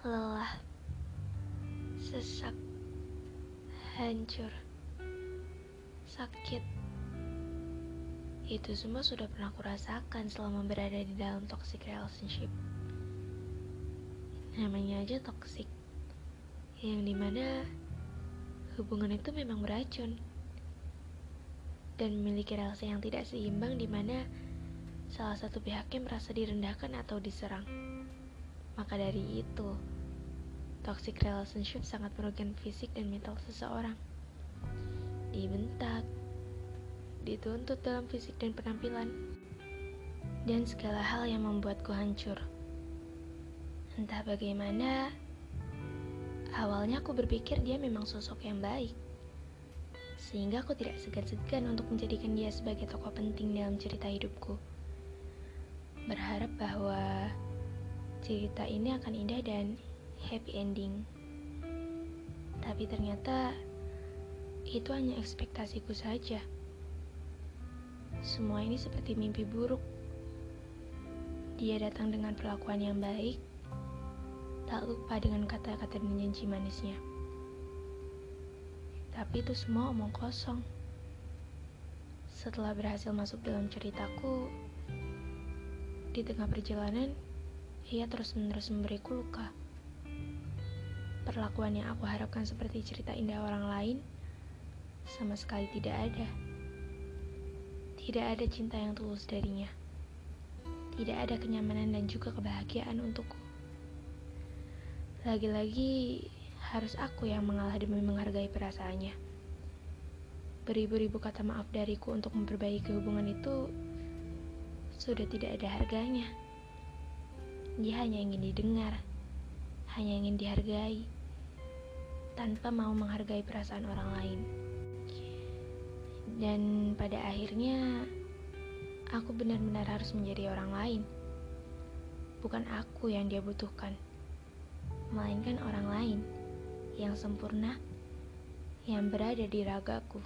lelah, sesak, hancur, sakit. Itu semua sudah pernah aku rasakan selama berada di dalam toxic relationship. Namanya aja toxic, yang di mana hubungan itu memang beracun dan memiliki relasi yang tidak seimbang di mana salah satu pihaknya merasa direndahkan atau diserang. Maka dari itu, toxic relationship sangat merugikan fisik dan mental seseorang. Dibentak, dituntut dalam fisik dan penampilan, dan segala hal yang membuatku hancur. Entah bagaimana, awalnya aku berpikir dia memang sosok yang baik sehingga aku tidak segan-segan untuk menjadikan dia sebagai tokoh penting dalam cerita hidupku. Berharap bahwa cerita ini akan indah dan happy ending. Tapi ternyata itu hanya ekspektasiku saja. Semua ini seperti mimpi buruk. Dia datang dengan perlakuan yang baik, tak lupa dengan kata-kata dan janji manisnya. Tapi itu semua omong kosong. Setelah berhasil masuk dalam ceritaku, di tengah perjalanan, ia terus-menerus memberiku luka. Perlakuan yang aku harapkan seperti cerita indah orang lain, sama sekali tidak ada. Tidak ada cinta yang tulus darinya. Tidak ada kenyamanan dan juga kebahagiaan untukku. Lagi-lagi, harus aku yang mengalah demi menghargai perasaannya. Beribu-ribu kata maaf dariku untuk memperbaiki hubungan itu sudah tidak ada harganya. Dia hanya ingin didengar, hanya ingin dihargai, tanpa mau menghargai perasaan orang lain. Dan pada akhirnya, aku benar-benar harus menjadi orang lain. Bukan aku yang dia butuhkan, melainkan orang lain yang sempurna yang berada di ragaku.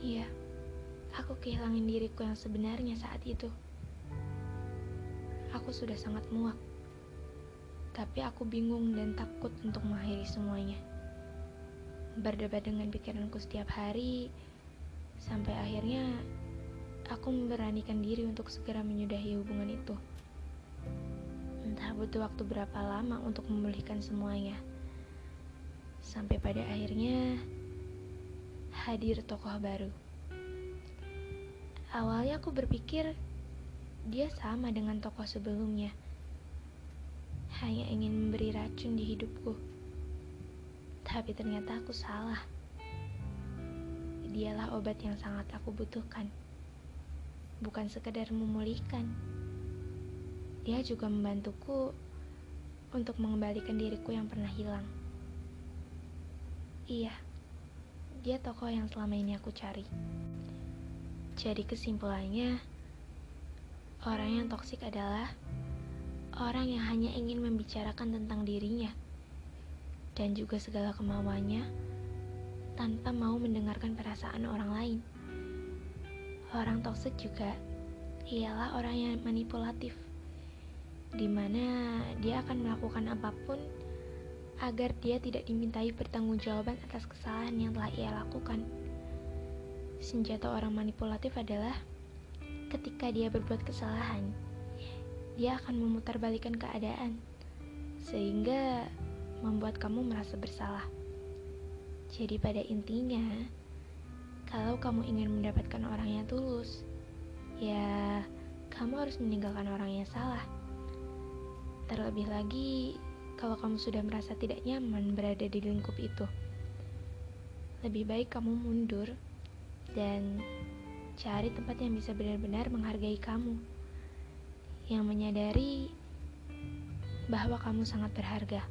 Iya, aku kehilangan diriku yang sebenarnya saat itu. Aku sudah sangat muak, tapi aku bingung dan takut untuk mengakhiri semuanya. Berdebat dengan pikiranku setiap hari, sampai akhirnya aku memberanikan diri untuk segera menyudahi hubungan itu. Entah butuh waktu berapa lama untuk memulihkan semuanya. Sampai pada akhirnya hadir tokoh baru. Awalnya aku berpikir dia sama dengan tokoh sebelumnya. Hanya ingin memberi racun di hidupku. Tapi ternyata aku salah. Dialah obat yang sangat aku butuhkan. Bukan sekedar memulihkan. Dia juga membantuku untuk mengembalikan diriku yang pernah hilang. Iya, dia tokoh yang selama ini aku cari. Jadi kesimpulannya, orang yang toksik adalah orang yang hanya ingin membicarakan tentang dirinya dan juga segala kemauannya tanpa mau mendengarkan perasaan orang lain. Orang toksik juga ialah orang yang manipulatif, di mana dia akan melakukan apa pun agar dia tidak dimintai pertanggungjawaban atas kesalahan yang telah ia lakukan. Senjata orang manipulatif adalah ketika dia berbuat kesalahan, dia akan memutarbalikkan keadaan sehingga membuat kamu merasa bersalah. Jadi pada intinya, kalau kamu ingin mendapatkan orang yang tulus, ya kamu harus meninggalkan orang yang salah. Terlebih lagi, kalau kamu sudah merasa tidak nyaman berada di lingkup itu. Lebih baik kamu mundur dan cari tempat yang bisa benar-benar menghargai kamu, yang menyadari bahwa kamu sangat berharga.